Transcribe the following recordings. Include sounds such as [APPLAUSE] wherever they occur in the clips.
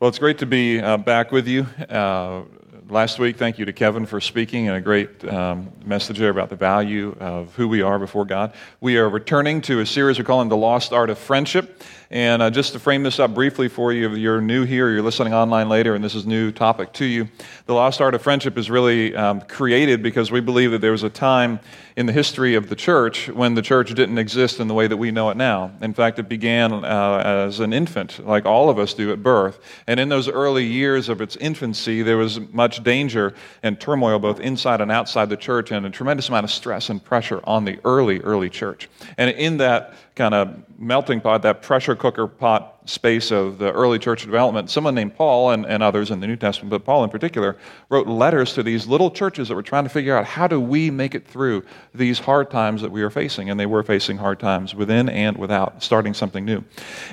Well, it's great to be uh, back with you. Uh, last week, thank you to Kevin for speaking and a great um, message there about the value of who we are before God. We are returning to a series we're calling The Lost Art of Friendship. And uh, just to frame this up briefly for you, if you're new here, you're listening online later, and this is new topic to you, the lost art of friendship is really um, created because we believe that there was a time in the history of the church when the church didn't exist in the way that we know it now. In fact, it began uh, as an infant, like all of us do at birth. And in those early years of its infancy, there was much danger and turmoil both inside and outside the church, and a tremendous amount of stress and pressure on the early, early church. And in that kind of melting pot, that pressure cooker pot space of the early church development, someone named Paul and, and others in the New Testament, but Paul in particular, wrote letters to these little churches that were trying to figure out how do we make it through these hard times that we are facing. And they were facing hard times within and without, starting something new.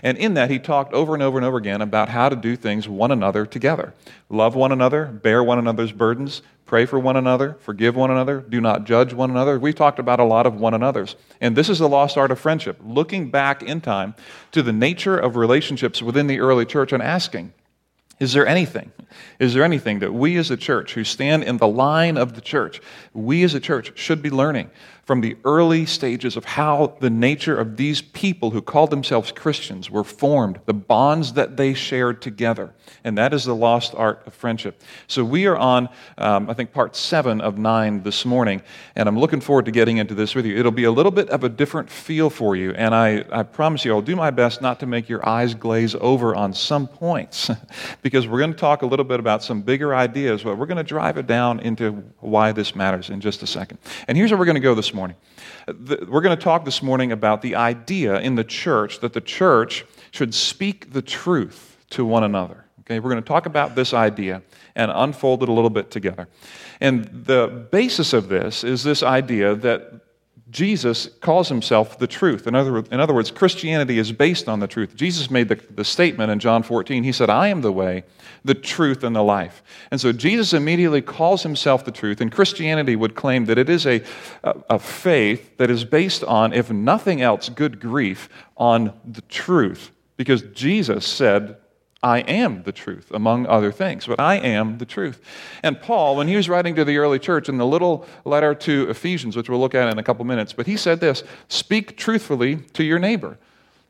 And in that, he talked over and over and over again about how to do things one another together. Love one another, bear one another's burdens, Pray for one another, forgive one another, do not judge one another. We've talked about a lot of one another's. And this is the lost art of friendship, looking back in time to the nature of relationships within the early church and asking, is there anything? Is there anything that we as a church who stand in the line of the church, we as a church should be learning from the early stages of how the nature of these people who called themselves Christians were formed, the bonds that they shared together. And that is the lost art of friendship. So we are on, um, I think, part seven of nine this morning, and I'm looking forward to getting into this with you. It'll be a little bit of a different feel for you, and I, I promise you, I'll do my best not to make your eyes glaze over on some points, [LAUGHS] because we're going to talk a little bit about some bigger ideas, but we're going to drive it down into why this matters in just a second. And here's where we're going to go this morning. We're going to talk this morning about the idea in the church that the church should speak the truth to one another. Okay, we're going to talk about this idea and unfold it a little bit together. And the basis of this is this idea that Jesus calls himself the truth. In other, in other words, Christianity is based on the truth. Jesus made the, the statement in John 14. He said, I am the way, the truth, and the life. And so Jesus immediately calls himself the truth, and Christianity would claim that it is a, a, a faith that is based on, if nothing else, good grief, on the truth. Because Jesus said, I am the truth, among other things, but I am the truth. And Paul, when he was writing to the early church in the little letter to Ephesians, which we'll look at in a couple minutes, but he said this speak truthfully to your neighbor.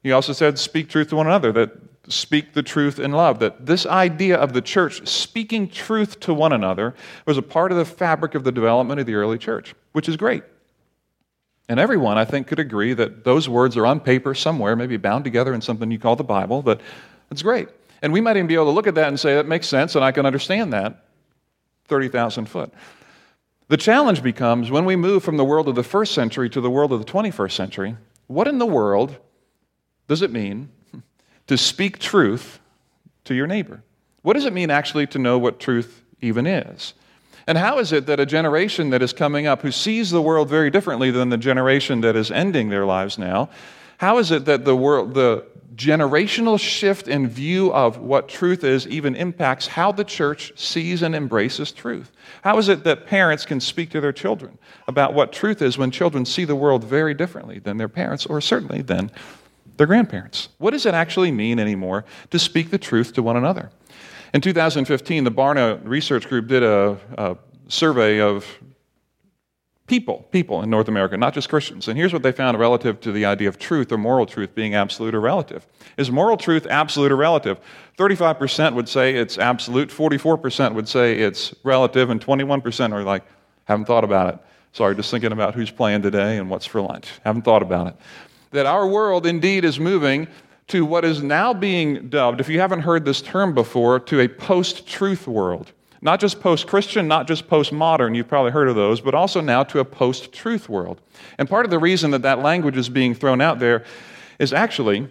He also said, speak truth to one another, that speak the truth in love. That this idea of the church speaking truth to one another was a part of the fabric of the development of the early church, which is great. And everyone, I think, could agree that those words are on paper somewhere, maybe bound together in something you call the Bible, but it's great. And we might even be able to look at that and say, that makes sense, and I can understand that 30,000 foot. The challenge becomes when we move from the world of the first century to the world of the 21st century, what in the world does it mean [LAUGHS] to speak truth to your neighbor? What does it mean actually to know what truth even is? And how is it that a generation that is coming up who sees the world very differently than the generation that is ending their lives now, how is it that the world, the generational shift in view of what truth is even impacts how the church sees and embraces truth. How is it that parents can speak to their children about what truth is when children see the world very differently than their parents, or certainly than their grandparents? What does it actually mean anymore to speak the truth to one another? In 2015, the Barna Research Group did a, a survey of people, people in North America, not just Christians. And here's what they found relative to the idea of truth or moral truth being absolute or relative. Is moral truth absolute or relative? 35% would say it's absolute, 44% would say it's relative, and 21% are like, haven't thought about it. Sorry, just thinking about who's playing today and what's for lunch. Haven't thought about it. That our world indeed is moving to what is now being dubbed, if you haven't heard this term before, to a post truth world. Not just post Christian, not just post modern, you've probably heard of those, but also now to a post truth world. And part of the reason that that language is being thrown out there is actually,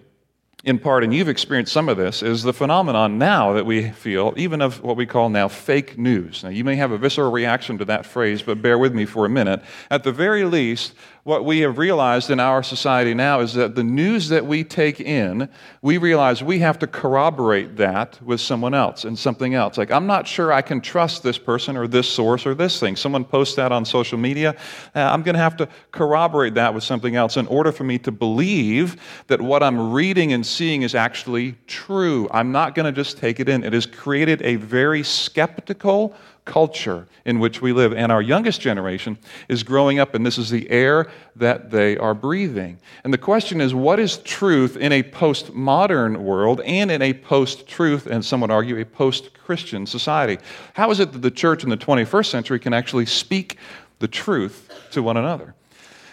in part, and you've experienced some of this, is the phenomenon now that we feel, even of what we call now fake news. Now, you may have a visceral reaction to that phrase, but bear with me for a minute. At the very least, what we have realized in our society now is that the news that we take in, we realize we have to corroborate that with someone else and something else. Like, I'm not sure I can trust this person or this source or this thing. Someone posts that on social media. Uh, I'm going to have to corroborate that with something else in order for me to believe that what I'm reading and seeing is actually true. I'm not going to just take it in. It has created a very skeptical, culture in which we live. And our youngest generation is growing up, and this is the air that they are breathing. And the question is what is truth in a postmodern world and in a post truth, and some would argue a post Christian society? How is it that the church in the 21st century can actually speak the truth to one another?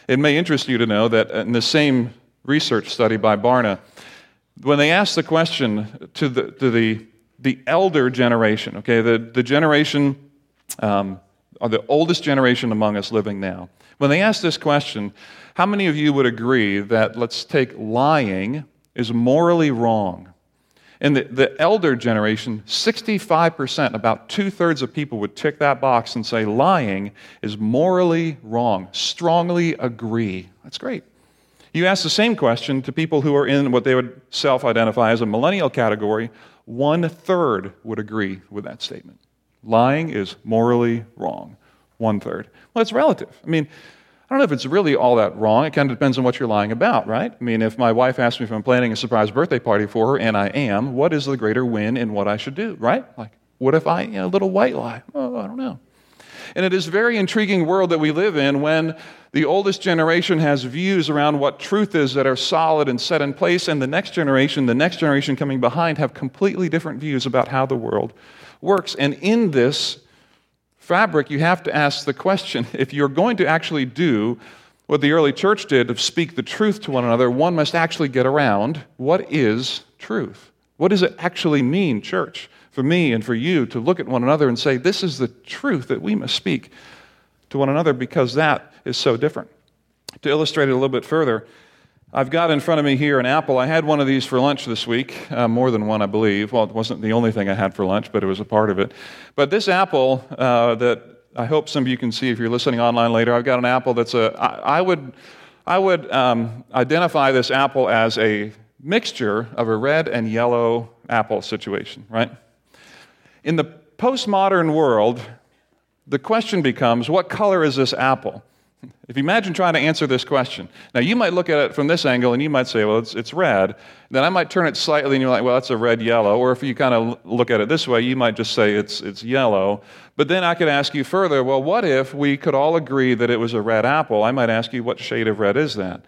It may interest you to know that in the same research study by Barna, when they asked the question to the, to the the elder generation, okay, the, the generation, um, or the oldest generation among us living now, when they ask this question, how many of you would agree that, let's take lying, is morally wrong? In the, the elder generation, 65%, about two thirds of people would tick that box and say lying is morally wrong. Strongly agree. That's great. You ask the same question to people who are in what they would self identify as a millennial category one third would agree with that statement. Lying is morally wrong. One third. Well, it's relative. I mean, I don't know if it's really all that wrong. It kind of depends on what you're lying about, right? I mean, if my wife asks me if I'm planning a surprise birthday party for her, and I am, what is the greater win in what I should do, right? Like, what if I, you know, a little white lie? Oh, I don't know. And it is a very intriguing world that we live in when the oldest generation has views around what truth is that are solid and set in place, and the next generation, the next generation coming behind, have completely different views about how the world works. And in this fabric, you have to ask the question [LAUGHS] if you're going to actually do what the early church did of speak the truth to one another, one must actually get around what is truth? What does it actually mean, church? For me and for you to look at one another and say, This is the truth that we must speak to one another because that is so different. To illustrate it a little bit further, I've got in front of me here an apple. I had one of these for lunch this week, uh, more than one, I believe. Well, it wasn't the only thing I had for lunch, but it was a part of it. But this apple uh, that I hope some of you can see if you're listening online later, I've got an apple that's a, I, I would, I would um, identify this apple as a mixture of a red and yellow apple situation, right? In the postmodern world, the question becomes what color is this apple? If you imagine trying to answer this question, now you might look at it from this angle and you might say, well, it's, it's red. Then I might turn it slightly and you're like, well, that's a red yellow. Or if you kind of look at it this way, you might just say it's, it's yellow. But then I could ask you further, well, what if we could all agree that it was a red apple? I might ask you, what shade of red is that?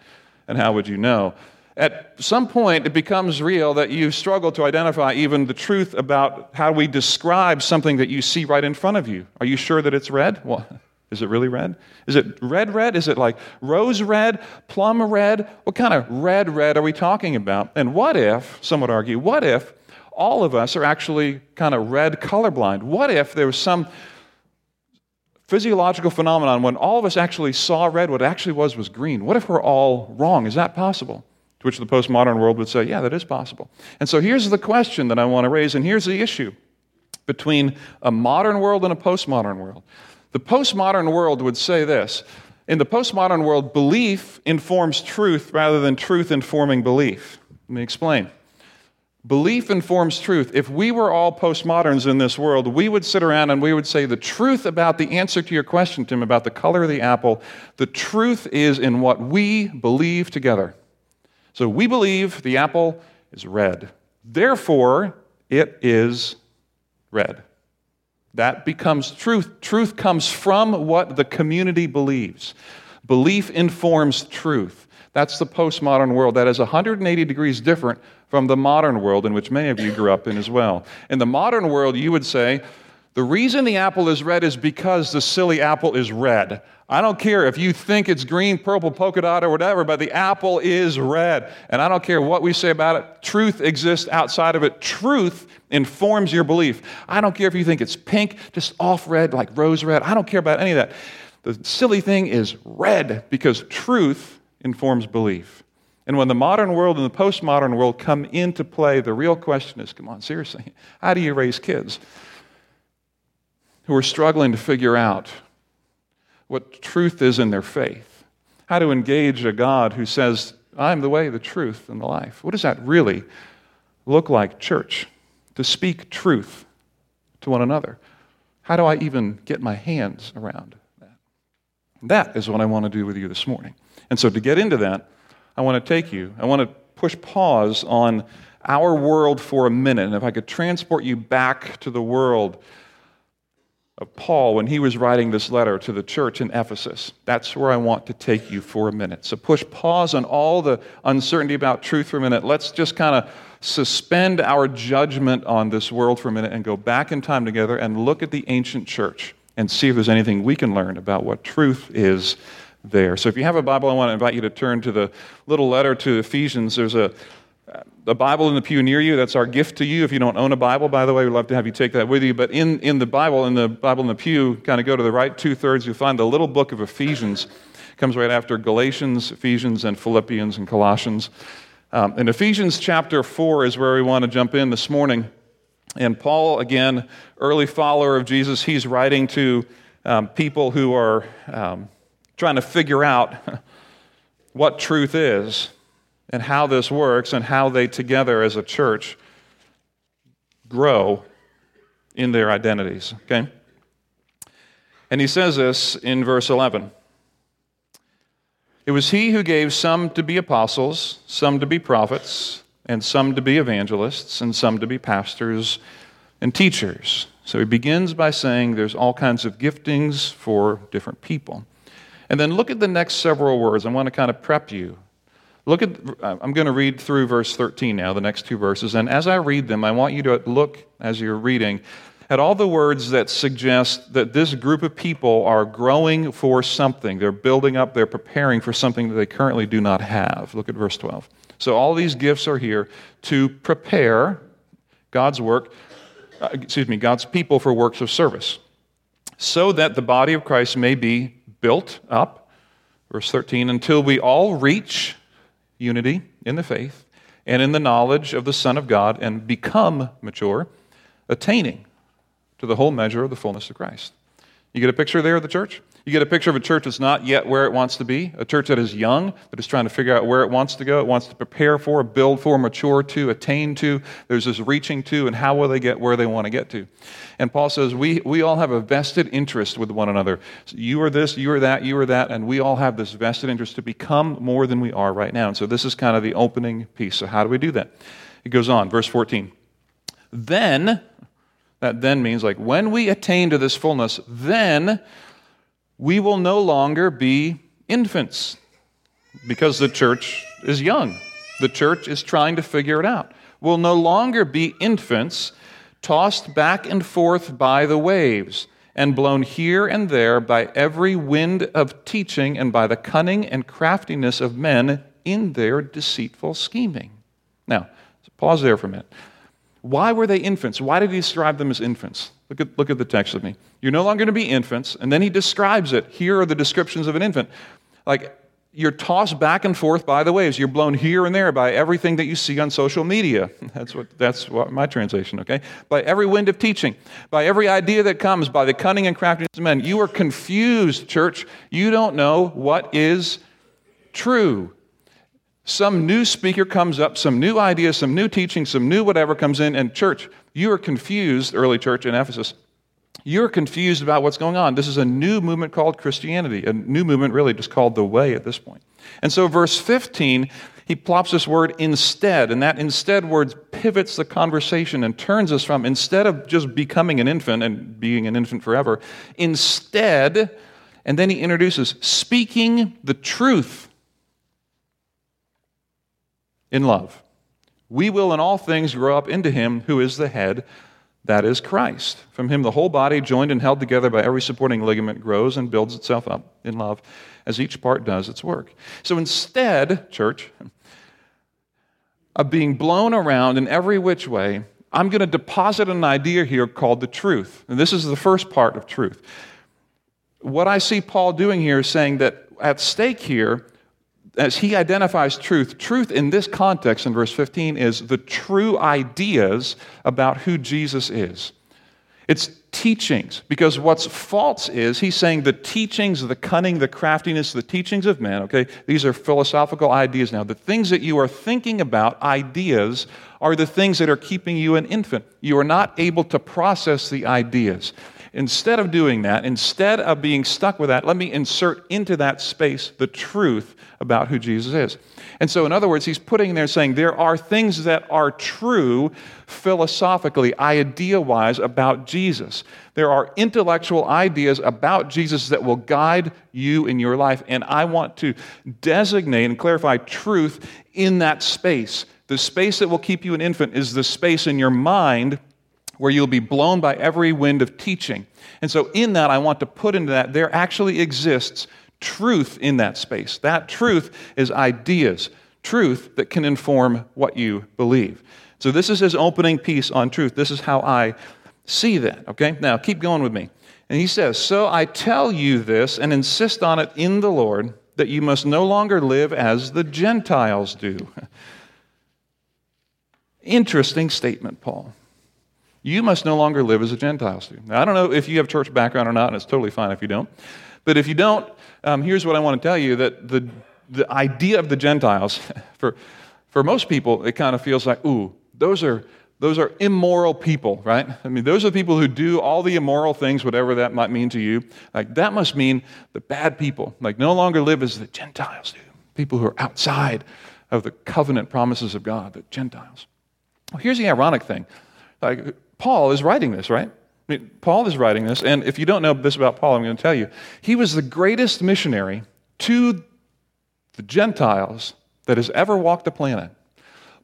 And how would you know? At some point, it becomes real that you struggle to identify even the truth about how we describe something that you see right in front of you. Are you sure that it's red? Well, [LAUGHS] is it really red? Is it red red? Is it like rose red, plum red? What kind of red red are we talking about? And what if, some would argue, what if all of us are actually kind of red colorblind? What if there was some physiological phenomenon when all of us actually saw red, what it actually was was green? What if we're all wrong? Is that possible? To which the postmodern world would say, yeah, that is possible. And so here's the question that I want to raise, and here's the issue between a modern world and a postmodern world. The postmodern world would say this In the postmodern world, belief informs truth rather than truth informing belief. Let me explain. Belief informs truth. If we were all postmoderns in this world, we would sit around and we would say the truth about the answer to your question, Tim, about the color of the apple, the truth is in what we believe together. So we believe the apple is red. Therefore, it is red. That becomes truth. Truth comes from what the community believes. Belief informs truth. That's the postmodern world. That is 180 degrees different from the modern world in which many of you grew up in as well. In the modern world, you would say, the reason the apple is red is because the silly apple is red. I don't care if you think it's green, purple, polka dot, or whatever, but the apple is red. And I don't care what we say about it. Truth exists outside of it. Truth informs your belief. I don't care if you think it's pink, just off red, like rose red. I don't care about any of that. The silly thing is red because truth informs belief. And when the modern world and the postmodern world come into play, the real question is come on, seriously, how do you raise kids? Who are struggling to figure out what truth is in their faith. How to engage a God who says, I'm the way, the truth, and the life. What does that really look like, church? To speak truth to one another. How do I even get my hands around that? That is what I want to do with you this morning. And so, to get into that, I want to take you, I want to push pause on our world for a minute. And if I could transport you back to the world of Paul when he was writing this letter to the church in Ephesus. That's where I want to take you for a minute. So push pause on all the uncertainty about truth for a minute. Let's just kind of suspend our judgment on this world for a minute and go back in time together and look at the ancient church and see if there's anything we can learn about what truth is there. So if you have a Bible, I want to invite you to turn to the little letter to Ephesians. There's a a Bible in the pew near you. That's our gift to you. If you don't own a Bible, by the way, we'd love to have you take that with you. But in, in the Bible, in the Bible in the pew, kind of go to the right two thirds, you'll find the little book of Ephesians. Comes right after Galatians, Ephesians, and Philippians and Colossians. Um, in Ephesians chapter 4 is where we want to jump in this morning. And Paul, again, early follower of Jesus, he's writing to um, people who are um, trying to figure out [LAUGHS] what truth is and how this works and how they together as a church grow in their identities. Okay? And he says this in verse 11. It was he who gave some to be apostles, some to be prophets, and some to be evangelists, and some to be pastors and teachers. So he begins by saying there's all kinds of giftings for different people. And then look at the next several words. I want to kind of prep you Look at, I'm going to read through verse 13 now, the next two verses. And as I read them, I want you to look, as you're reading, at all the words that suggest that this group of people are growing for something. They're building up, they're preparing for something that they currently do not have. Look at verse 12. So all these gifts are here to prepare God's work, uh, excuse me, God's people for works of service, so that the body of Christ may be built up. Verse 13, until we all reach unity in the faith and in the knowledge of the Son of God and become mature, attaining to the whole measure of the fullness of Christ. You get a picture there of the church? You get a picture of a church that's not yet where it wants to be, a church that is young, that is trying to figure out where it wants to go, it wants to prepare for, build for, mature to, attain to. There's this reaching to, and how will they get where they want to get to? And Paul says, we, we all have a vested interest with one another. So you are this, you are that, you are that, and we all have this vested interest to become more than we are right now. And so this is kind of the opening piece. So, how do we do that? It goes on, verse 14. Then, that then means like when we attain to this fullness, then we will no longer be infants because the church is young. The church is trying to figure it out. We'll no longer be infants tossed back and forth by the waves and blown here and there by every wind of teaching and by the cunning and craftiness of men in their deceitful scheming. Now, pause there for a minute. Why were they infants? Why did he describe them as infants? Look at, look at the text with me. You're no longer going to be infants. And then he describes it. Here are the descriptions of an infant. Like, you're tossed back and forth by the waves. You're blown here and there by everything that you see on social media. [LAUGHS] That's what that's what my translation, okay? By every wind of teaching, by every idea that comes, by the cunning and craftiness of men. You are confused, church. You don't know what is true. Some new speaker comes up, some new idea, some new teaching, some new whatever comes in, and church, you are confused, early church in Ephesus. You're confused about what's going on. This is a new movement called Christianity, a new movement really just called the way at this point. And so, verse 15, he plops this word instead, and that instead word pivots the conversation and turns us from instead of just becoming an infant and being an infant forever, instead, and then he introduces speaking the truth in love we will in all things grow up into him who is the head, that is Christ. From him, the whole body, joined and held together by every supporting ligament, grows and builds itself up in love as each part does its work. So instead, church, of being blown around in every which way, I'm going to deposit an idea here called the truth. And this is the first part of truth. What I see Paul doing here is saying that at stake here as he identifies truth, truth in this context in verse 15 is the true ideas about who Jesus is. It's teachings. Because what's false is he's saying the teachings, the cunning, the craftiness, the teachings of men, okay, these are philosophical ideas now. The things that you are thinking about, ideas, are the things that are keeping you an infant. You are not able to process the ideas. Instead of doing that, instead of being stuck with that, let me insert into that space the truth about who Jesus is. And so, in other words, he's putting there saying there are things that are true philosophically, idea wise, about Jesus. There are intellectual ideas about Jesus that will guide you in your life. And I want to designate and clarify truth in that space. The space that will keep you an infant is the space in your mind where you'll be blown by every wind of teaching. And so, in that, I want to put into that there actually exists truth in that space. That truth is ideas, truth that can inform what you believe. So, this is his opening piece on truth. This is how I see that. Okay? Now, keep going with me. And he says, So I tell you this and insist on it in the Lord that you must no longer live as the Gentiles do. [LAUGHS] Interesting statement, Paul. You must no longer live as the Gentiles do. Now, I don't know if you have church background or not, and it's totally fine if you don't. But if you don't, um, here's what I want to tell you that the, the idea of the Gentiles, [LAUGHS] for, for most people, it kind of feels like, ooh, those are, those are immoral people, right? I mean, those are people who do all the immoral things, whatever that might mean to you. Like, that must mean the bad people. Like, no longer live as the Gentiles do, people who are outside of the covenant promises of God, the Gentiles. Well, here's the ironic thing. Like, Paul is writing this, right? I mean, Paul is writing this, and if you don't know this about Paul, I'm going to tell you. He was the greatest missionary to the Gentiles that has ever walked the planet.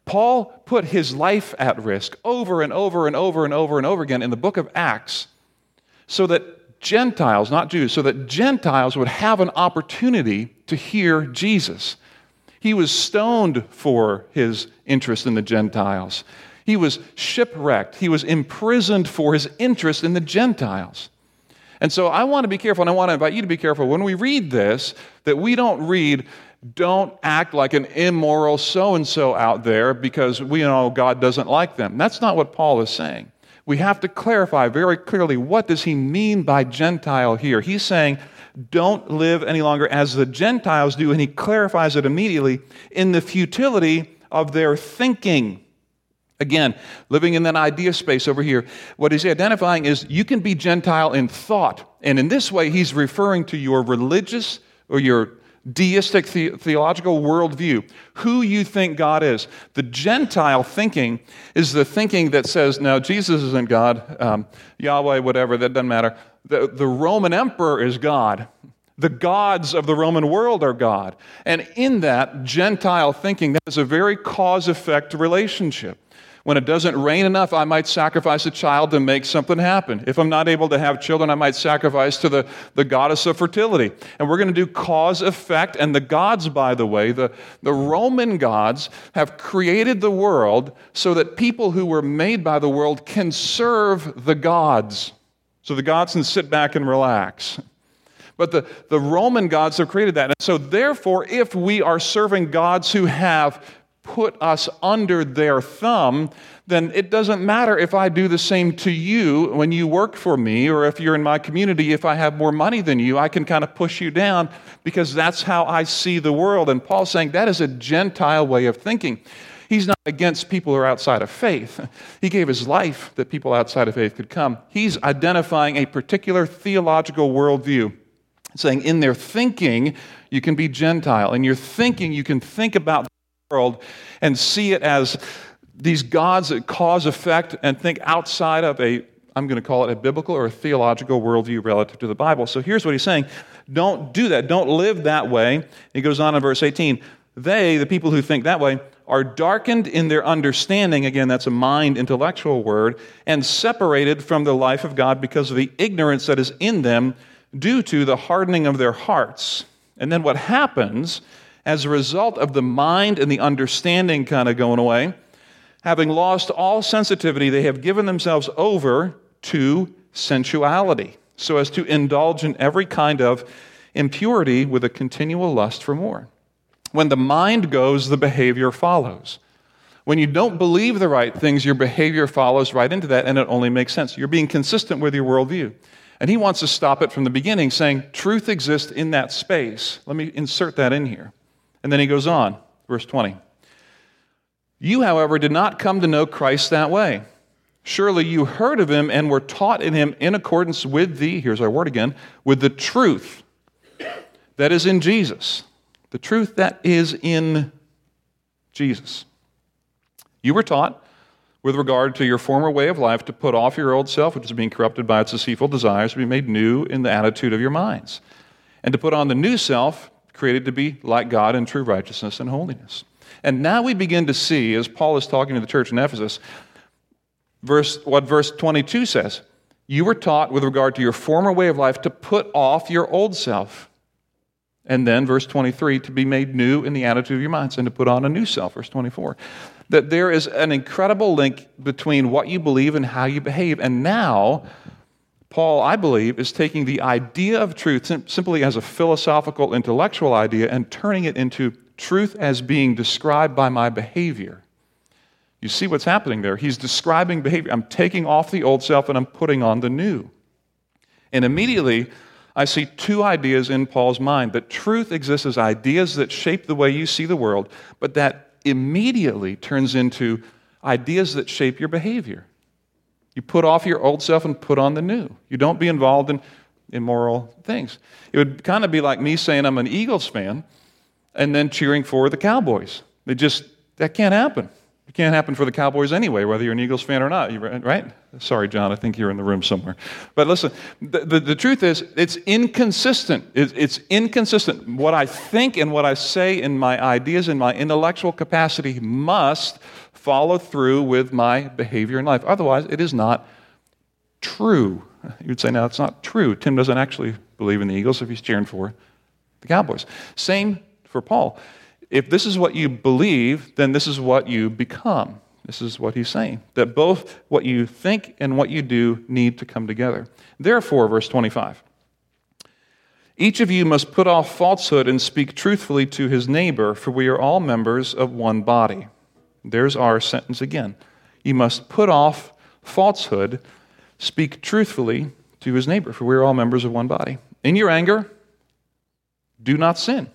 Paul put his life at risk over and over and over and over and over again in the book of Acts so that Gentiles, not Jews, so that Gentiles would have an opportunity to hear Jesus. He was stoned for his interest in the Gentiles. He was shipwrecked. He was imprisoned for his interest in the Gentiles. And so I want to be careful, and I want to invite you to be careful when we read this that we don't read, don't act like an immoral so and so out there because we know God doesn't like them. That's not what Paul is saying. We have to clarify very clearly what does he mean by Gentile here. He's saying, don't live any longer as the Gentiles do, and he clarifies it immediately in the futility of their thinking. Again, living in that idea space over here, what he's identifying is you can be Gentile in thought. And in this way, he's referring to your religious or your deistic the- theological worldview, who you think God is. The Gentile thinking is the thinking that says, no, Jesus isn't God, um, Yahweh, whatever, that doesn't matter. The, the Roman emperor is God. The gods of the Roman world are God. And in that Gentile thinking, that is a very cause effect relationship. When it doesn't rain enough, I might sacrifice a child to make something happen. If I'm not able to have children, I might sacrifice to the, the goddess of fertility. And we're going to do cause effect. And the gods, by the way, the, the Roman gods have created the world so that people who were made by the world can serve the gods. So the gods can sit back and relax. But the, the Roman gods have created that. And so, therefore, if we are serving gods who have put us under their thumb, then it doesn't matter if I do the same to you when you work for me, or if you're in my community, if I have more money than you, I can kind of push you down because that's how I see the world. And Paul's saying that is a Gentile way of thinking. He's not against people who are outside of faith. [LAUGHS] He gave his life that people outside of faith could come. He's identifying a particular theological worldview, saying in their thinking, you can be Gentile. In your thinking, you can think about world and see it as these gods that cause effect and think outside of a, I'm going to call it a biblical or a theological worldview relative to the Bible. So here's what he's saying don't do that. Don't live that way. He goes on in verse 18. They, the people who think that way, are darkened in their understanding. Again, that's a mind intellectual word, and separated from the life of God because of the ignorance that is in them due to the hardening of their hearts. And then what happens as a result of the mind and the understanding kind of going away, having lost all sensitivity, they have given themselves over to sensuality so as to indulge in every kind of impurity with a continual lust for more. When the mind goes, the behavior follows. When you don't believe the right things, your behavior follows right into that, and it only makes sense. You're being consistent with your worldview. And he wants to stop it from the beginning, saying, Truth exists in that space. Let me insert that in here. And then he goes on, verse 20. You, however, did not come to know Christ that way. Surely you heard of him and were taught in him in accordance with the, here's our word again, with the truth that is in Jesus. The truth that is in Jesus. You were taught, with regard to your former way of life, to put off your old self, which is being corrupted by its deceitful desires, to be made new in the attitude of your minds, and to put on the new self, created to be like God in true righteousness and holiness. And now we begin to see, as Paul is talking to the church in Ephesus, verse, what verse 22 says. You were taught, with regard to your former way of life, to put off your old self. And then, verse 23, to be made new in the attitude of your minds and to put on a new self, verse 24 that there is an incredible link between what you believe and how you behave. And now, Paul, I believe, is taking the idea of truth simply as a philosophical, intellectual idea and turning it into truth as being described by my behavior. You see what's happening there? He's describing behavior. I'm taking off the old self and I'm putting on the new. And immediately, I see two ideas in Paul's mind that truth exists as ideas that shape the way you see the world, but that immediately turns into ideas that shape your behavior. You put off your old self and put on the new. You don't be involved in immoral things. It would kind of be like me saying I'm an Eagles fan and then cheering for the Cowboys. It just, that can't happen. It can't happen for the Cowboys anyway, whether you're an Eagles fan or not, right? Sorry, John, I think you're in the room somewhere. But listen, the, the, the truth is, it's inconsistent. It, it's inconsistent. What I think and what I say in my ideas and my intellectual capacity must follow through with my behavior in life. Otherwise, it is not true. You'd say, no, it's not true. Tim doesn't actually believe in the Eagles if he's cheering for the Cowboys. Same for Paul if this is what you believe, then this is what you become. This is what he's saying that both what you think and what you do need to come together. Therefore, verse 25 each of you must put off falsehood and speak truthfully to his neighbor, for we are all members of one body. There's our sentence again. You must put off falsehood, speak truthfully to his neighbor, for we are all members of one body. In your anger, do not sin.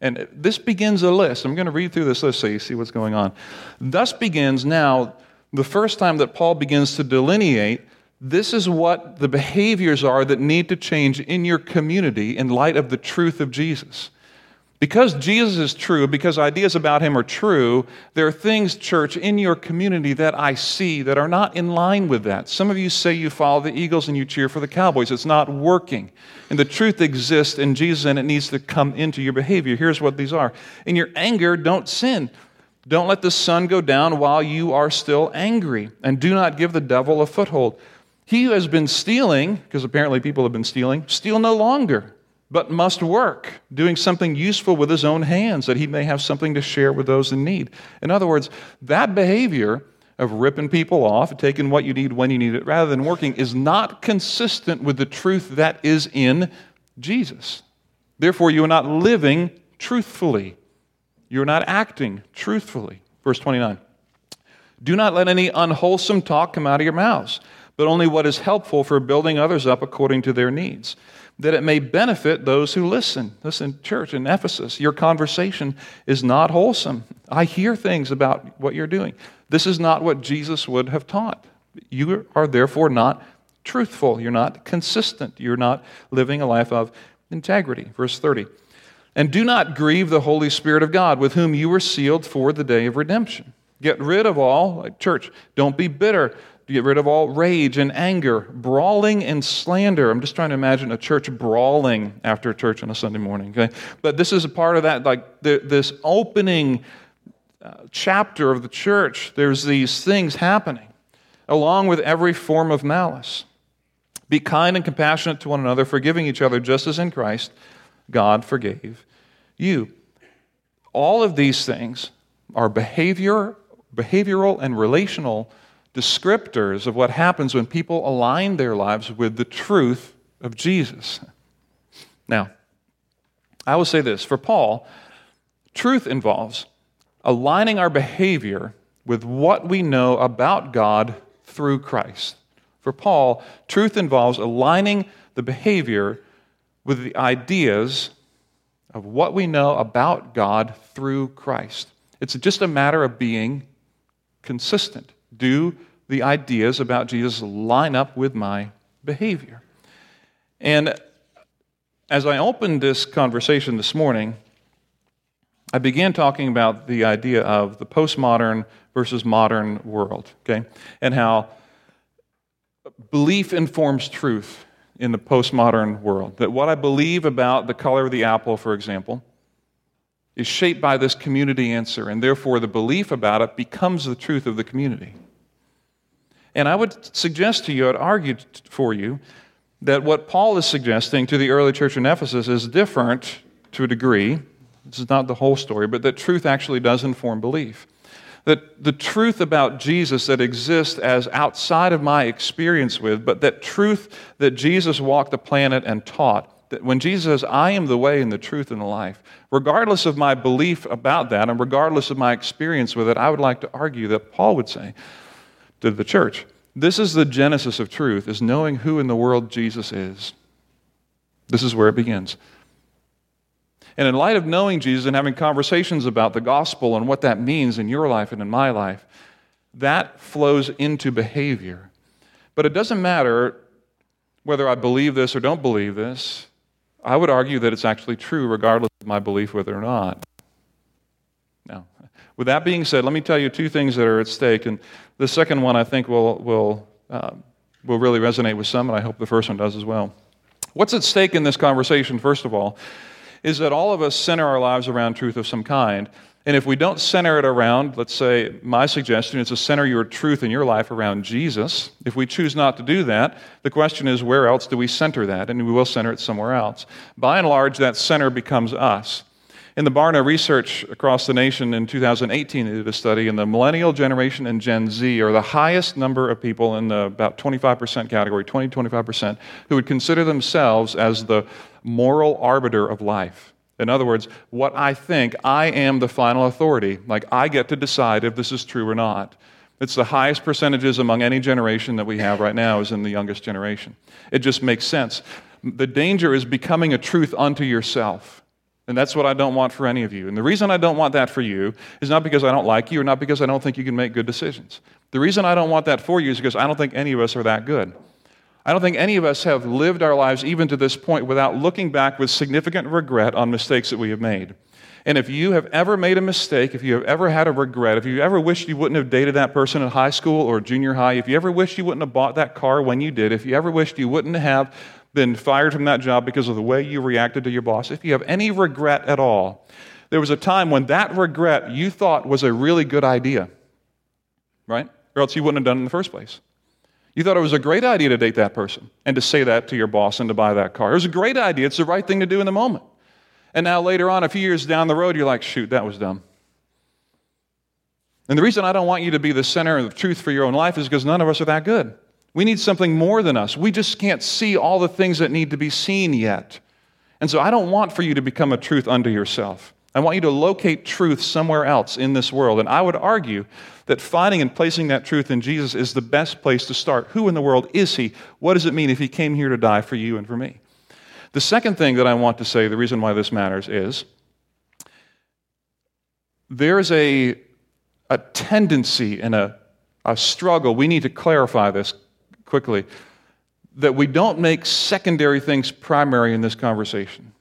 And this begins a list. I'm going to read through this list so you see what's going on. Thus begins now the first time that Paul begins to delineate this is what the behaviors are that need to change in your community in light of the truth of Jesus. Because Jesus is true, because ideas about him are true, there are things, church, in your community that I see that are not in line with that. Some of you say you follow the Eagles and you cheer for the Cowboys. It's not working. And the truth exists in Jesus and it needs to come into your behavior. Here's what these are In your anger, don't sin. Don't let the sun go down while you are still angry. And do not give the devil a foothold. He who has been stealing, because apparently people have been stealing, steal no longer but must work, doing something useful with his own hands that he may have something to share with those in need. In other words, that behavior of ripping people off, taking what you need when you need it, rather than working, is not consistent with the truth that is in Jesus. Therefore, you are not living truthfully. You're not acting truthfully. Verse 29. Do not let any unwholesome talk come out of your mouths, but only what is helpful for building others up according to their needs that it may benefit those who listen. Listen, church in Ephesus, your conversation is not wholesome. I hear things about what you're doing. This is not what Jesus would have taught. You are therefore not truthful. You're not consistent. You're not living a life of integrity. Verse 30. And do not grieve the Holy Spirit of God, with whom you were sealed for the day of redemption. Get rid of all, like church, don't be bitter to get rid of all rage and anger, brawling and slander. I'm just trying to imagine a church brawling after church on a Sunday morning. Okay? But this is a part of that, like the, this opening uh, chapter of the church. There's these things happening, along with every form of malice. Be kind and compassionate to one another, forgiving each other, just as in Christ God forgave you. All of these things are behavior, behavioral and relational descriptors of what happens when people align their lives with the truth of Jesus. Now, I will say this for Paul, truth involves aligning our behavior with what we know about God through Christ. For Paul, truth involves aligning the behavior with the ideas of what we know about God through Christ. It's just a matter of being consistent. Do the ideas about Jesus line up with my behavior? And as I opened this conversation this morning, I began talking about the idea of the postmodern versus modern world, okay? And how belief informs truth in the postmodern world. That what I believe about the color of the apple, for example, is shaped by this community answer, and therefore the belief about it becomes the truth of the community. And I would suggest to you, I'd argue for you, that what Paul is suggesting to the early church in Ephesus is different to a degree. This is not the whole story, but that truth actually does inform belief that the truth about Jesus that exists as outside of my experience with, but that truth that Jesus walked the planet and taught, that when Jesus says, I am the way and the truth and the life, regardless of my belief about that and regardless of my experience with it, I would like to argue that Paul would say to the church, this is the genesis of truth, is knowing who in the world Jesus is. This is where it begins. And in light of knowing Jesus and having conversations about the gospel and what that means in your life and in my life, that flows into behavior. But it doesn't matter whether I believe this or don't believe this. I would argue that it's actually true regardless of my belief whether or not. With that being said, let me tell you two things that are at stake. And the second one I think will, will, uh, will really resonate with some, and I hope the first one does as well. What's at stake in this conversation, first of all, is that all of us center our lives around truth of some kind. And if we don't center it around, let's say, my suggestion is to center your truth in your life around Jesus. If we choose not to do that, the question is, where else do we center that? And we will center it somewhere else. By and large, that center becomes us. In the Barna research across the nation in 2018, they did a study, and the millennial generation and Gen Z are the highest number of people in the about 25% category, 20 25%, who would consider themselves as the moral arbiter of life. In other words, what I think, I am the final authority. Like, I get to decide if this is true or not. It's the highest percentages among any generation that we have right now is in the youngest generation. It just makes sense. The danger is becoming a truth unto yourself. And that's what I don't want for any of you. And the reason I don't want that for you is not because I don't like you or not because I don't think you can make good decisions. The reason I don't want that for you is because I don't think any of us are that good. I don't think any of us have lived our lives even to this point without looking back with significant regret on mistakes that we have made. And if you have ever made a mistake, if you have ever had a regret, if you ever wished you wouldn't have dated that person in high school or junior high, if you ever wished you wouldn't have bought that car when you did, if you ever wished you wouldn't have been fired from that job because of the way you reacted to your boss, if you have any regret at all, there was a time when that regret you thought was a really good idea, right? Or else you wouldn't have done it in the first place. You thought it was a great idea to date that person and to say that to your boss and to buy that car. It was a great idea. It's the right thing to do in the moment. And now later on, a few years down the road, you're like, shoot, that was dumb. And the reason I don't want you to be the center of truth for your own life is because none of us are that good. We need something more than us. We just can't see all the things that need to be seen yet. And so I don't want for you to become a truth unto yourself. I want you to locate truth somewhere else in this world. And I would argue that finding and placing that truth in Jesus is the best place to start. Who in the world is he? What does it mean if he came here to die for you and for me? The second thing that I want to say, the reason why this matters, is there's a, a tendency and a, a struggle. We need to clarify this quickly that we don't make secondary things primary in this conversation.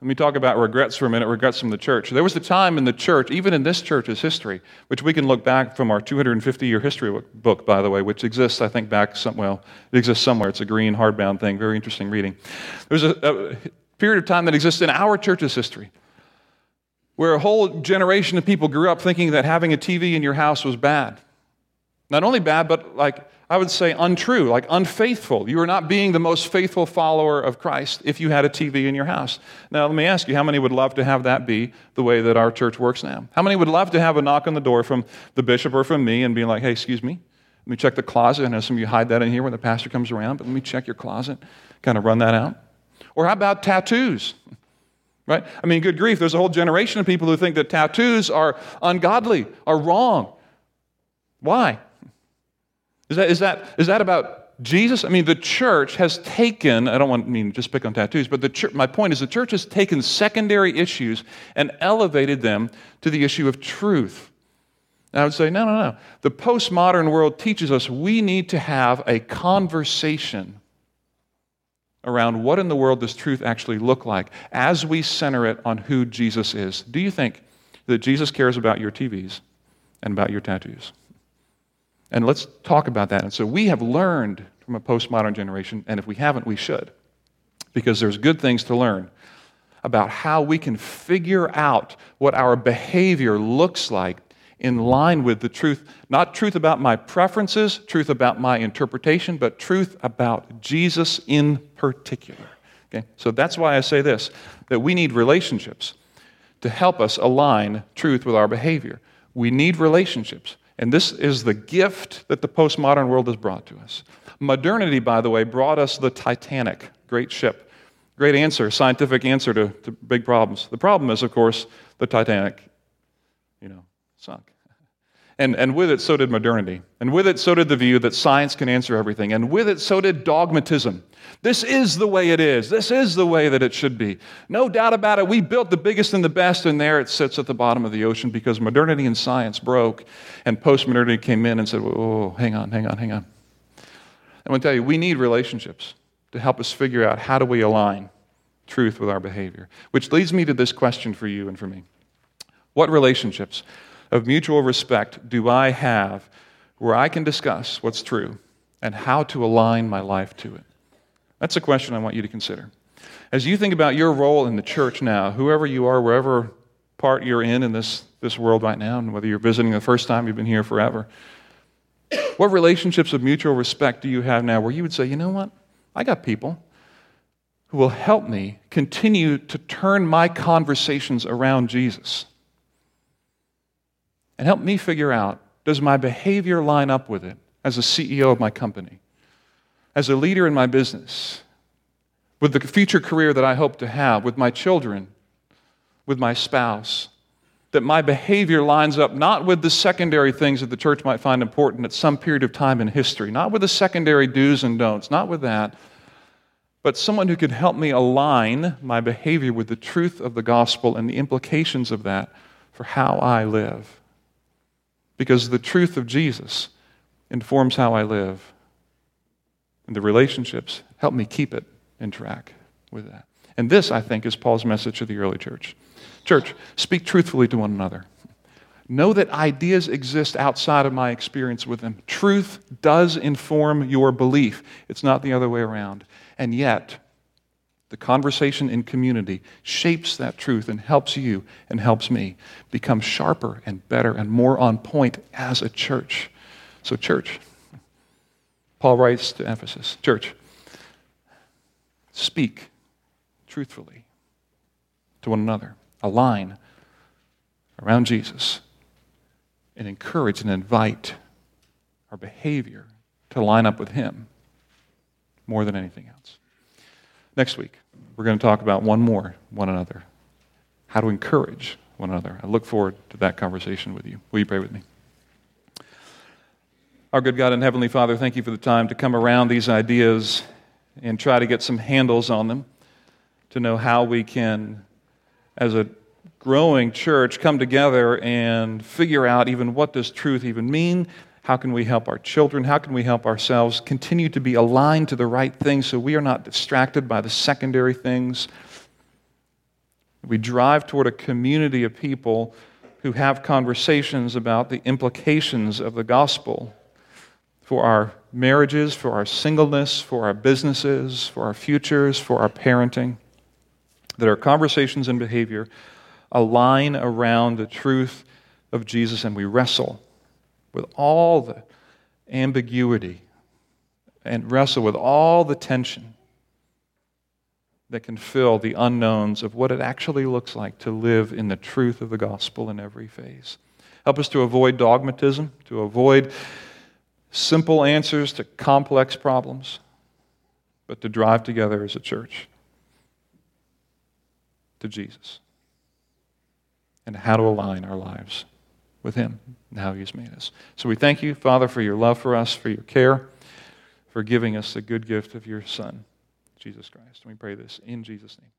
Let me talk about regrets for a minute, regrets from the church. There was a time in the church, even in this church's history, which we can look back from our 250 year history book, by the way, which exists, I think, back some, well, it exists somewhere. It's a green hardbound thing, very interesting reading. There's a, a period of time that exists in our church's history where a whole generation of people grew up thinking that having a TV in your house was bad. Not only bad, but like I would say untrue, like unfaithful. You are not being the most faithful follower of Christ if you had a TV in your house. Now, let me ask you, how many would love to have that be the way that our church works now? How many would love to have a knock on the door from the bishop or from me and be like, hey, excuse me, let me check the closet. I know some of you hide that in here when the pastor comes around, but let me check your closet, kind of run that out. Or how about tattoos? Right? I mean, good grief, there's a whole generation of people who think that tattoos are ungodly, are wrong. Why? Is that, is that, is that about Jesus? I mean, the church has taken, I don't want to mean just pick on tattoos, but the church, my point is the church has taken secondary issues and elevated them to the issue of truth. And I would say, no, no, no. The postmodern world teaches us we need to have a conversation around what in the world does truth actually look like as we center it on who Jesus is. Do you think that Jesus cares about your TVs and about your tattoos? And let's talk about that. And so we have learned from a postmodern generation, and if we haven't, we should, because there's good things to learn about how we can figure out what our behavior looks like in line with the truth, not truth about my preferences, truth about my interpretation, but truth about Jesus in particular. Okay? So that's why I say this that we need relationships to help us align truth with our behavior. We need relationships. And this is the gift that the postmodern world has brought to us. Modernity, by the way, brought us the Titanic, great ship. Great answer, scientific answer to, to big problems. The problem is, of course, the Titanic, you know, sunk. And, and with it, so did modernity. And with it, so did the view that science can answer everything. And with it, so did dogmatism. This is the way it is. This is the way that it should be. No doubt about it. We built the biggest and the best, and there it sits at the bottom of the ocean because modernity and science broke, and postmodernity came in and said, "Oh, hang on, hang on, hang on." I want to tell you, we need relationships to help us figure out how do we align truth with our behavior. Which leads me to this question for you and for me What relationships of mutual respect do I have where I can discuss what's true and how to align my life to it? That's a question I want you to consider. As you think about your role in the church now, whoever you are, wherever part you're in in this, this world right now, and whether you're visiting the first time, you've been here forever, what relationships of mutual respect do you have now where you would say, you know what? I got people who will help me continue to turn my conversations around Jesus and help me figure out does my behavior line up with it as a CEO of my company, as a leader in my business, with the future career that I hope to have, with my children, with my spouse? That my behavior lines up not with the secondary things that the church might find important at some period of time in history, not with the secondary do's and don'ts, not with that, but someone who could help me align my behavior with the truth of the gospel and the implications of that for how I live because the truth of Jesus informs how I live. And the relationships help me keep it in track with that. And this, I think, is Paul's message to the early church. Church, speak truthfully to one another. Know that ideas exist outside of my experience with them. Truth does inform your belief, it's not the other way around. And yet, the conversation in community shapes that truth and helps you and helps me become sharper and better and more on point as a church. So, church, Paul writes to Ephesus Church, speak truthfully to one another, align around Jesus, and encourage and invite our behavior to line up with Him more than anything else. Next week, we're going to talk about one more, one another, how to encourage one another. I look forward to that conversation with you. Will you pray with me? Our good God and Heavenly Father, thank you for the time to come around these ideas and try to get some handles on them, to know how we can, as a growing church, come together and figure out even what does truth even mean, how can we help our children? How can we help ourselves continue to be aligned to the right things so we are not distracted by the secondary things? We drive toward a community of people who have conversations about the implications of the gospel for our marriages, for our singleness, for our businesses, for our futures, for our parenting. That our conversations and behavior align around the truth of Jesus and we wrestle with all the ambiguity and wrestle with all the tension that can fill the unknowns of what it actually looks like to live in the truth of the gospel in every phase. Help us to avoid dogmatism, to avoid simple answers to complex problems, but to drive together as a church, to Jesus and how to align our lives with Him and how He's made us. So we thank you, Father, for your love for us, for your care, for giving us the good gift of your Son, Jesus Christ. And we pray this in Jesus' name.